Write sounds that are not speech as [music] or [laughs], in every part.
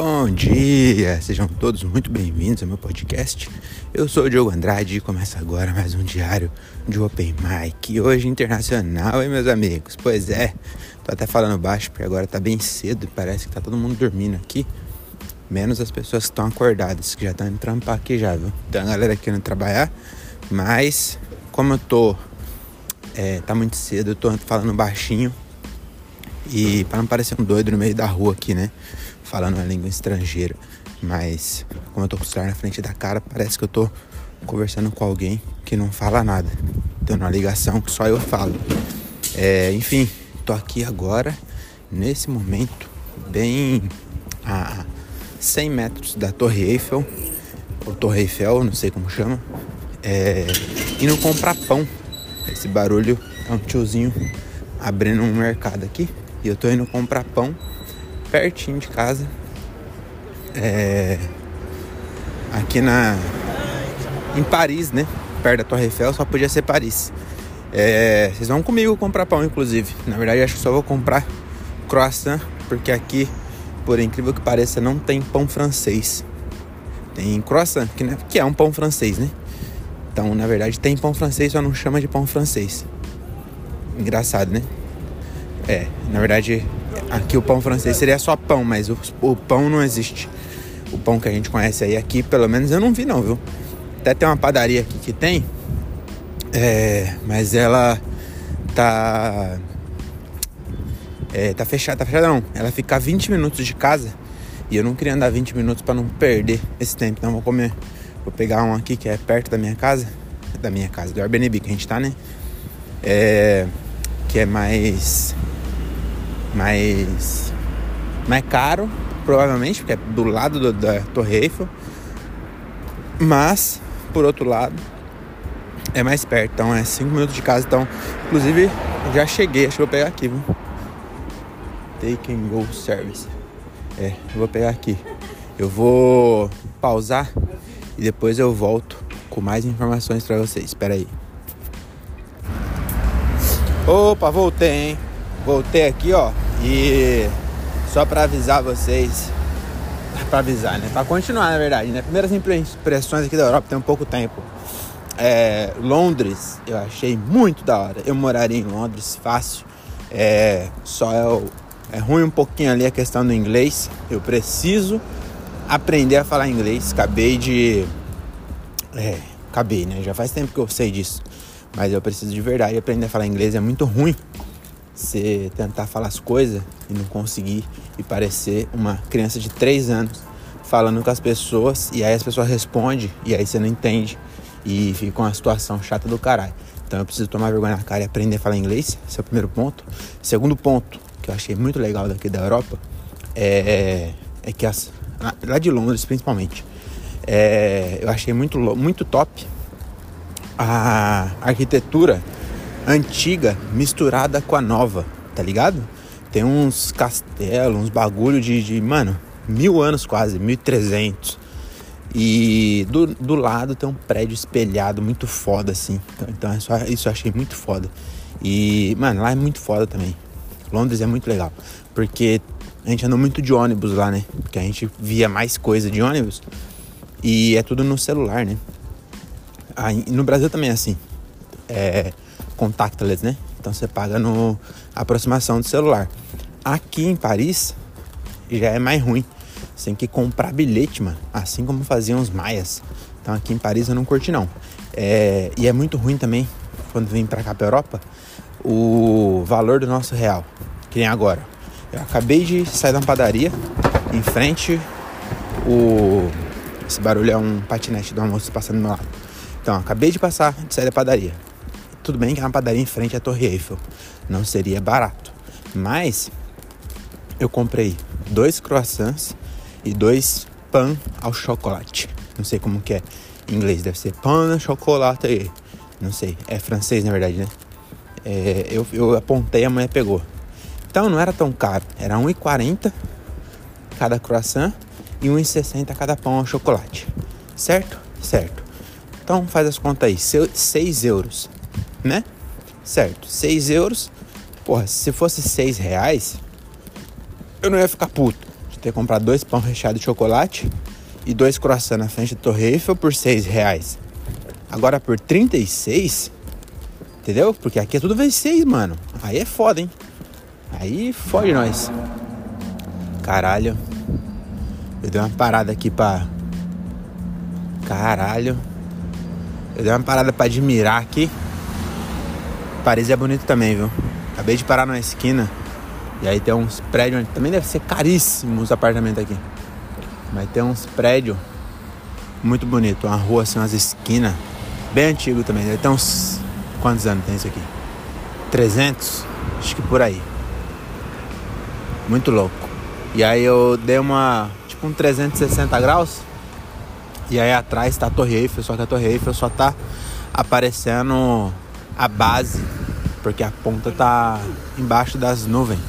Bom dia, sejam todos muito bem-vindos ao meu podcast. Eu sou o Diogo Andrade e começa agora mais um diário de Open Mic. Hoje internacional, hein, meus amigos? Pois é, tô até falando baixo porque agora tá bem cedo e parece que tá todo mundo dormindo aqui. Menos as pessoas que estão acordadas, que já estão indo trampar aqui já, viu? Tem a galera querendo trabalhar, mas como eu tô. É, tá muito cedo, eu tô falando baixinho. E para não parecer um doido no meio da rua aqui, né? falando uma língua estrangeira. Mas como eu tô com o celular na frente da cara, parece que eu tô conversando com alguém que não fala nada. Tendo uma ligação que só eu falo. É, enfim, tô aqui agora, nesse momento, bem a 100 metros da Torre Eiffel, ou Torre Eiffel, não sei como chama, é, indo comprar pão. Esse barulho é um tiozinho abrindo um mercado aqui. E eu tô indo comprar pão pertinho de casa. É, aqui na em Paris, né? Perto da Torre Eiffel, só podia ser Paris. É, vocês vão comigo comprar pão, inclusive. Na verdade, acho que só vou comprar croissant, porque aqui, por incrível que pareça, não tem pão francês. Tem croissant, que, né, que é um pão francês, né? Então, na verdade, tem pão francês, só não chama de pão francês. Engraçado, né? É, na verdade, Aqui o pão francês seria só pão, mas o, o pão não existe. O pão que a gente conhece aí aqui, pelo menos eu não vi não, viu? Até tem uma padaria aqui que tem, é, mas ela tá é, tá fechada, tá fechada não. Ela fica a 20 minutos de casa e eu não queria andar 20 minutos para não perder esse tempo. Então vou comer, vou pegar um aqui que é perto da minha casa, da minha casa, do Airbnb que a gente tá, né? É, que é mais mais, mais caro, provavelmente, porque é do lado do, da Torre Eiffel. Mas, por outro lado, é mais perto, então é 5 minutos de casa. Então, inclusive, já cheguei, acho que vou pegar aqui, viu? Take and go service. É, eu vou pegar aqui. Eu vou pausar e depois eu volto com mais informações para vocês. Espera aí. Opa, voltei, hein? Voltei aqui, ó. E só para avisar vocês, [laughs] para avisar, né? Para continuar, na verdade, né? Primeiras impressões aqui da Europa tem um pouco tempo. É, Londres, eu achei muito da hora. Eu moraria em Londres fácil. É, só é, é ruim um pouquinho ali a questão do inglês. Eu preciso aprender a falar inglês. Acabei de. É, acabei, né? Já faz tempo que eu sei disso. Mas eu preciso de verdade aprender a falar inglês. É muito ruim você tentar falar as coisas e não conseguir e parecer uma criança de 3 anos falando com as pessoas e aí as pessoas respondem e aí você não entende e fica uma situação chata do caralho. Então eu preciso tomar vergonha na cara e aprender a falar inglês, esse é o primeiro ponto. Segundo ponto, que eu achei muito legal daqui da Europa, é, é que as, lá de Londres principalmente, é, eu achei muito, muito top a arquitetura antiga misturada com a nova, tá ligado? Tem uns castelos, uns bagulho de, de mano, mil anos quase, mil e trezentos. E do, do lado tem um prédio espelhado muito foda, assim. Então, então isso, isso eu achei muito foda. E, mano, lá é muito foda também. Londres é muito legal. Porque a gente andou muito de ônibus lá, né? Porque a gente via mais coisa de ônibus. E é tudo no celular, né? Aí, no Brasil também é assim. É, contactless, né? Então você paga no aproximação do celular. Aqui em Paris já é mais ruim. Você tem que comprar bilhete, mano. Assim como faziam os maias. Então aqui em Paris eu não curti não. É, e é muito ruim também quando vem pra cá pra Europa o valor do nosso real. Que nem agora. Eu acabei de sair da padaria em frente o. Esse barulho é um patinete do almoço passando do meu lado. Então, acabei de passar de sair da padaria. Tudo bem que é uma padaria em frente à Torre Eiffel. Não seria barato. Mas eu comprei dois croissants e dois pão ao chocolate. Não sei como que é em inglês. Deve ser pão chocolate. Não sei. É francês, na verdade, né? É, eu, eu apontei, a mulher pegou. Então não era tão caro. Era 1,40 cada croissant e 1,60 cada pão ao chocolate. Certo? Certo. Então faz as contas aí. 6 euros né? Certo, 6 euros. Porra, se fosse 6 reais, eu não ia ficar puto. ter comprado dois pão recheados de chocolate e dois croissants na frente da Torre Eiffel por 6 reais. Agora por 36, entendeu? Porque aqui é tudo vezes 6, mano. Aí é foda, hein? Aí fode nós. Caralho. Eu dei uma parada aqui pra. Caralho. Eu dei uma parada pra admirar aqui. Paris é bonito também, viu? Acabei de parar numa esquina. E aí tem uns prédios também deve ser caríssimo os apartamentos aqui. Mas tem uns prédios muito bonito, uma rua assim, umas esquinas, bem antigo também. Deve ter uns quantos anos tem isso aqui? 300, acho que por aí. Muito louco. E aí eu dei uma tipo um 360 graus. E aí atrás tá a Torre Eiffel, só que a Torre Eiffel só tá aparecendo a base, porque a ponta tá embaixo das nuvens.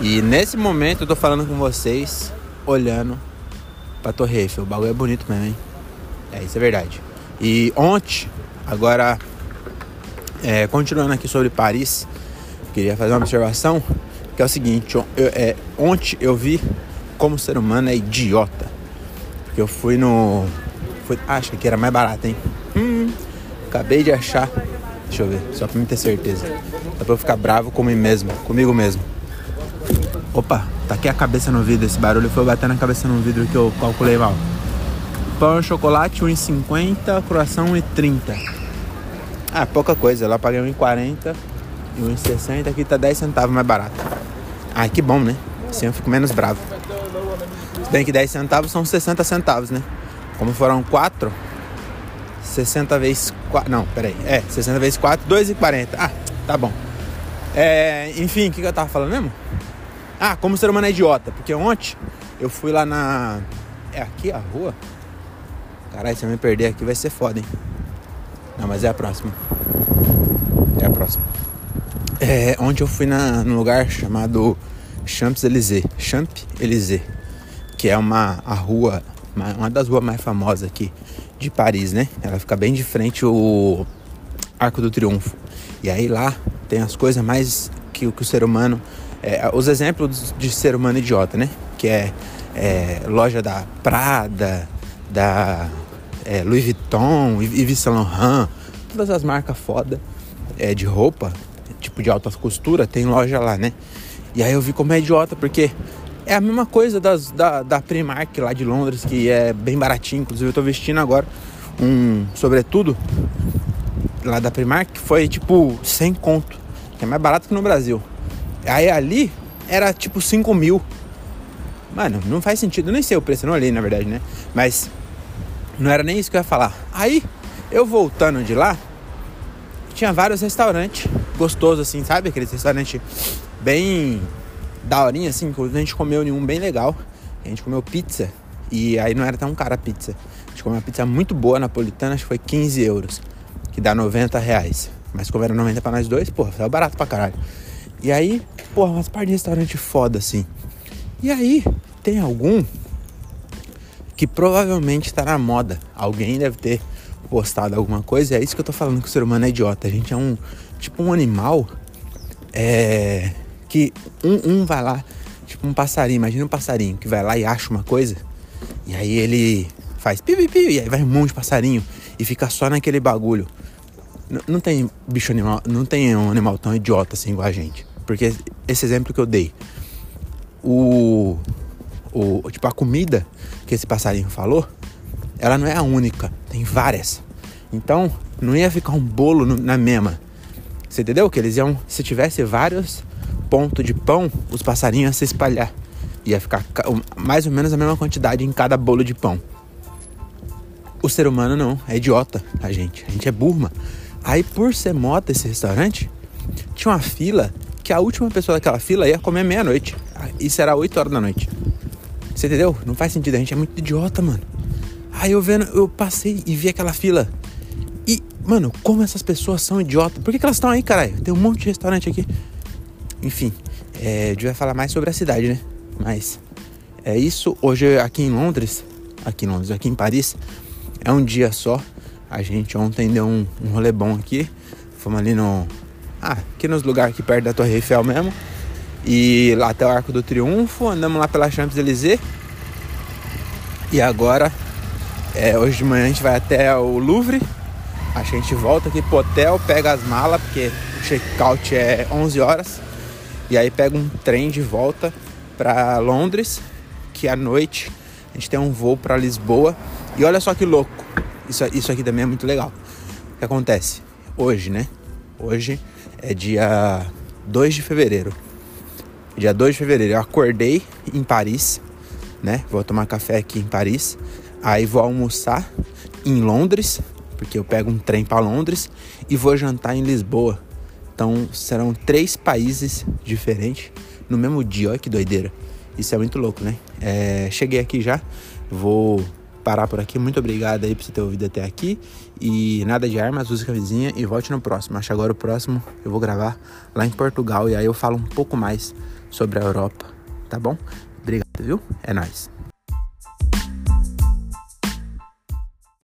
E nesse momento eu tô falando com vocês, olhando pra Torre Eiffel. O bagulho é bonito mesmo, hein? É, isso é verdade. E ontem, agora, é, continuando aqui sobre Paris, queria fazer uma observação, que é o seguinte, eu, é, ontem eu vi como o ser humano é idiota. Porque eu fui no. Fui, acho que era mais barato, hein? Hum, acabei de achar. Deixa eu ver, só pra me ter certeza. Dá pra eu ficar bravo comigo mesmo, comigo mesmo. Opa, tá aqui a cabeça no vidro. Esse barulho foi bater na cabeça no vidro que eu calculei mal. Pão e chocolate 1,50, croação 1,30. Ah, pouca coisa. Lá paguei 1,40 e 1,60. Aqui tá 10 centavos mais barato. Ah, que bom, né? Assim eu fico menos bravo. Se bem que 10 centavos são 60 centavos, né? Como foram 4, 60 vezes 4. Não, peraí. É, 60 vezes 4, 2,40. Ah, tá bom. É, enfim, o que, que eu tava falando mesmo? Ah, como ser humano é idiota. Porque ontem eu fui lá na. É aqui a rua? Caralho, se eu me perder aqui vai ser foda, hein? Não, mas é a próxima. É a próxima. É, onde eu fui na, num lugar chamado Champs-Élysées, Champs-Élysées, que é uma a rua, uma, das ruas mais famosas aqui de Paris, né? Ela fica bem de frente o Arco do Triunfo. E aí lá tem as coisas mais que, que o ser humano, é, os exemplos de ser humano idiota, né? Que é, é loja da Prada, da é, Louis Vuitton, Yves Saint Laurent, todas as marcas foda é, de roupa, tipo de alta costura, tem loja lá, né? E aí eu vi como é idiota, porque é a mesma coisa das, da, da Primark lá de Londres, que é bem baratinho. Inclusive eu tô vestindo agora um sobretudo lá da Primark, que foi tipo 100 conto, que é mais barato que no Brasil. Aí ali era tipo 5 mil. Mano, não faz sentido, eu nem sei o preço, não olhei na verdade, né? Mas não era nem isso que eu ia falar. Aí eu voltando de lá, tinha vários restaurantes gostosos assim, sabe? Aqueles restaurantes bem daorinha, assim. Inclusive a gente comeu nenhum bem legal. A gente comeu pizza e aí não era tão cara a pizza. A gente comeu uma pizza muito boa napolitana, acho que foi 15 euros, que dá 90 reais. Mas como era 90 pra nós dois, porra, foi barato pra caralho. E aí, porra, umas partes de restaurante foda assim. E aí, tem algum que provavelmente tá na moda. Alguém deve ter postado alguma coisa. E é isso que eu tô falando que o ser humano é idiota. A gente é um tipo um animal é, que um, um vai lá, tipo um passarinho, imagina um passarinho que vai lá e acha uma coisa, e aí ele faz pi, pi, pi e aí vai um monte de passarinho e fica só naquele bagulho. N não tem bicho animal, não tem um animal tão idiota assim igual a gente. Porque esse exemplo que eu dei, o, o tipo a comida que esse passarinho falou, ela não é a única, tem várias. Então, não ia ficar um bolo na mesma. Você entendeu? Que eles iam, se tivesse vários pontos de pão, os passarinhos iam se espalhar. Ia ficar mais ou menos a mesma quantidade em cada bolo de pão. O ser humano não, é idiota a gente. A gente é burma. Aí por ser mota esse restaurante, tinha uma fila que a última pessoa daquela fila ia comer meia-noite. Isso era 8 horas da noite. Você entendeu? Não faz sentido, a gente é muito idiota, mano. Aí eu vendo, eu passei e vi aquela fila. E, mano, como essas pessoas são idiotas. Por que, que elas estão aí, caralho? Tem um monte de restaurante aqui. Enfim, é, eu devia falar mais sobre a cidade, né? Mas é isso. Hoje aqui em Londres, aqui em Londres, aqui em Paris, é um dia só. A gente ontem deu um, um rolê bom aqui. Fomos ali no. Ah, aqui nos lugares aqui perto da Torre Eiffel mesmo. e lá até o Arco do Triunfo, andamos lá pela Champs-Élysées. E agora, é, hoje de manhã a gente vai até o Louvre. A gente volta aqui pro hotel, pega as malas, porque o check-out é 11 horas. E aí pega um trem de volta para Londres, que à noite a gente tem um voo para Lisboa. E olha só que louco, isso, isso aqui também é muito legal. O que acontece? Hoje, né? Hoje é dia 2 de fevereiro. Dia 2 de fevereiro eu acordei em Paris, né? Vou tomar café aqui em Paris. Aí vou almoçar em Londres, porque eu pego um trem para Londres e vou jantar em Lisboa. Então serão três países diferentes no mesmo dia. Olha que doideira. Isso é muito louco, né? É, cheguei aqui já. Vou parar por aqui. Muito obrigado aí por você ter ouvido até aqui. E nada de armas, use camisinha e volte no próximo. Acho que agora o próximo eu vou gravar lá em Portugal e aí eu falo um pouco mais sobre a Europa, tá bom? Obrigado, viu? É nóis.